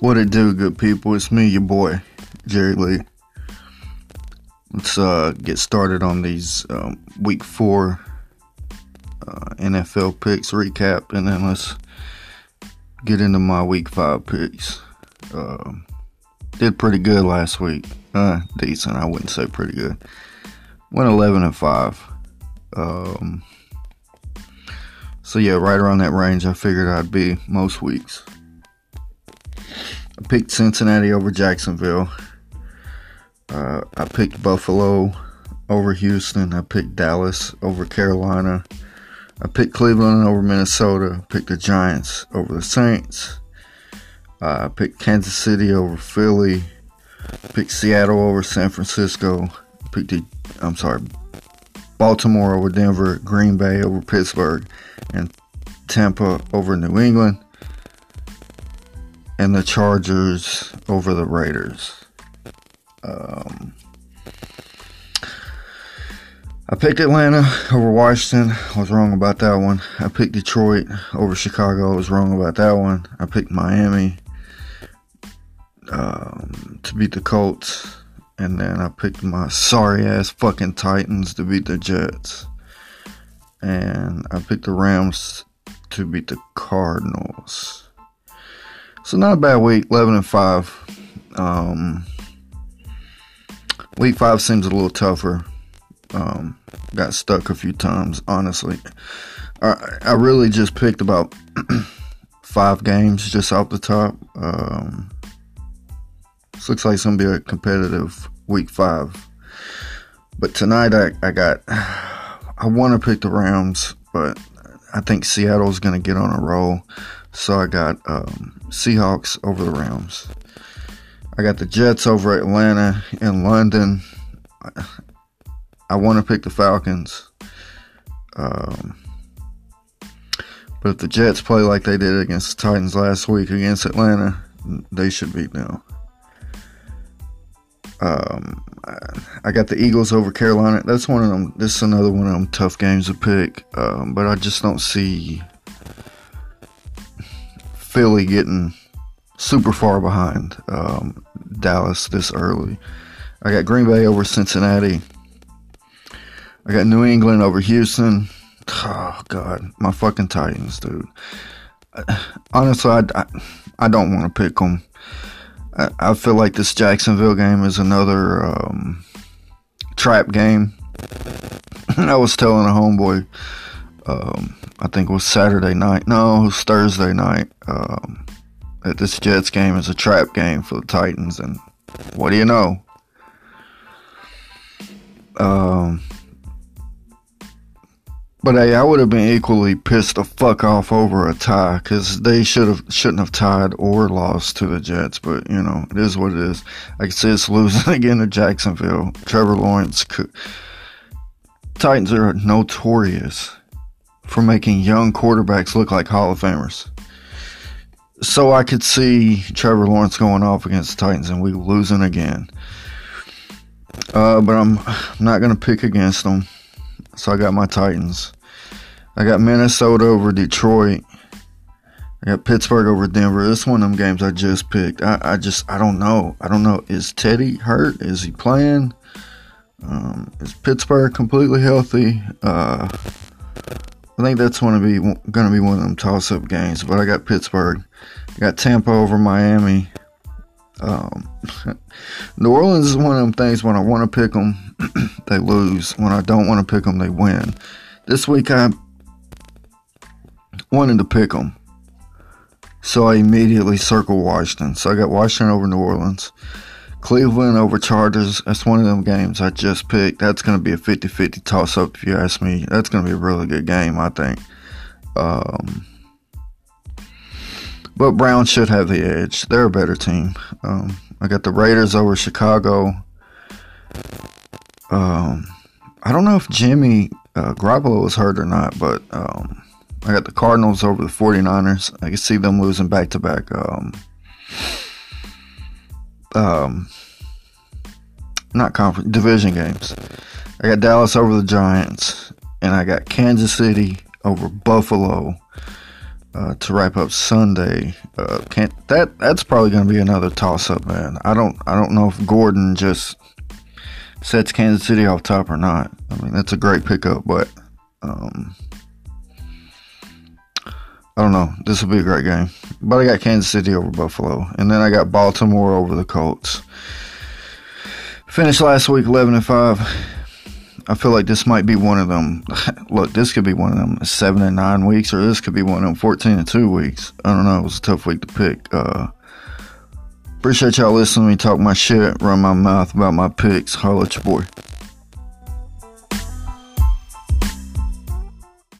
What it do, good people? It's me, your boy, Jerry Lee. Let's uh, get started on these um, week four uh, NFL picks recap, and then let's get into my week five picks. Um, did pretty good last week. Uh, decent, I wouldn't say pretty good. Went 11 and 5. Um, so, yeah, right around that range I figured I'd be most weeks. I picked Cincinnati over Jacksonville. Uh, I picked Buffalo over Houston. I picked Dallas over Carolina. I picked Cleveland over Minnesota. I picked the Giants over the Saints. Uh, I picked Kansas City over Philly. I picked Seattle over San Francisco. I picked the, I'm sorry, Baltimore over Denver. Green Bay over Pittsburgh. And Tampa over New England and the Chargers over the Raiders. Um, I picked Atlanta over Washington. I was wrong about that one. I picked Detroit over Chicago. I was wrong about that one. I picked Miami um, to beat the Colts. And then I picked my sorry ass fucking Titans to beat the Jets. And I picked the Rams to beat the Cardinals. So not a bad week, eleven and five. Um, week five seems a little tougher. Um, got stuck a few times, honestly. I, I really just picked about five games just off the top. Um, looks like it's gonna be a competitive week five. But tonight I, I got I want to pick the Rams, but I think Seattle's gonna get on a roll. So I got um, Seahawks over the Rams. I got the Jets over Atlanta and London. I, want to pick the Falcons. Um, but if the Jets play like they did against the Titans last week against Atlanta, they should beat them. Um, I got the Eagles over Carolina. That's one of them. This is another one of them tough games to pick. Um, but I just don't see Philly getting super far behind um, Dallas this early. I got Green Bay over Cincinnati. I got New England over Houston. Oh God, my fucking Titans, dude. Honestly, I, I, I don't want to pick them. I, I, feel like this Jacksonville game is another um, trap game. I was telling a homeboy um, I think it was Saturday night. No, it was Thursday night. Um, that this Jets game is a trap game for the Titans, and what do you know? Um, but hey, I would have been equally pissed the fuck off over a tie because they should have shouldn't have tied or lost to the Jets. But you know, it is what it is. I can see it's losing again to Jacksonville. Trevor Lawrence. Could, Titans are notorious for making young quarterbacks look like Hall of Famers. So I could see Trevor Lawrence going off against the Titans and we losing again. Uh, but I'm not going to pick against them. So I got my Titans. I got Minnesota over Detroit. I got Pittsburgh over Denver. This one of them games I just picked. I, I just, I don't know. I don't know. Is Teddy hurt? Is he playing? Um, is Pittsburgh completely healthy? Uh, I think that's going to be going to be one of them toss-up games. But I got Pittsburgh, I got Tampa over Miami. Um, New Orleans is one of them things when I want to pick them, they lose. When I don't want to pick them, they win. This week I wanted to pick them, so I immediately circled Washington. So I got Washington over New Orleans. Cleveland over Chargers. That's one of them games I just picked. That's going to be a 50 50 toss up, if you ask me. That's going to be a really good game, I think. Um, but Brown should have the edge. They're a better team. Um, I got the Raiders over Chicago. Um, I don't know if Jimmy uh, Garoppolo was hurt or not, but um, I got the Cardinals over the 49ers. I can see them losing back to back um, not conference division games. I got Dallas over the Giants, and I got Kansas City over Buffalo. uh, to wrap up Sunday. Uh, can't that that's probably going to be another toss up, man. I don't I don't know if Gordon just sets Kansas City off top or not. I mean, that's a great pickup, but um, I don't know. This will be a great game. But I got Kansas City over Buffalo, and then I got Baltimore over the Colts. Finished last week 11 and 5. I feel like this might be one of them. Look, this could be one of them seven and nine weeks, or this could be one of them 14 and two weeks. I don't know. It was a tough week to pick. Uh, appreciate y'all listening to me talk my shit, run my mouth about my picks. Holla at your boy.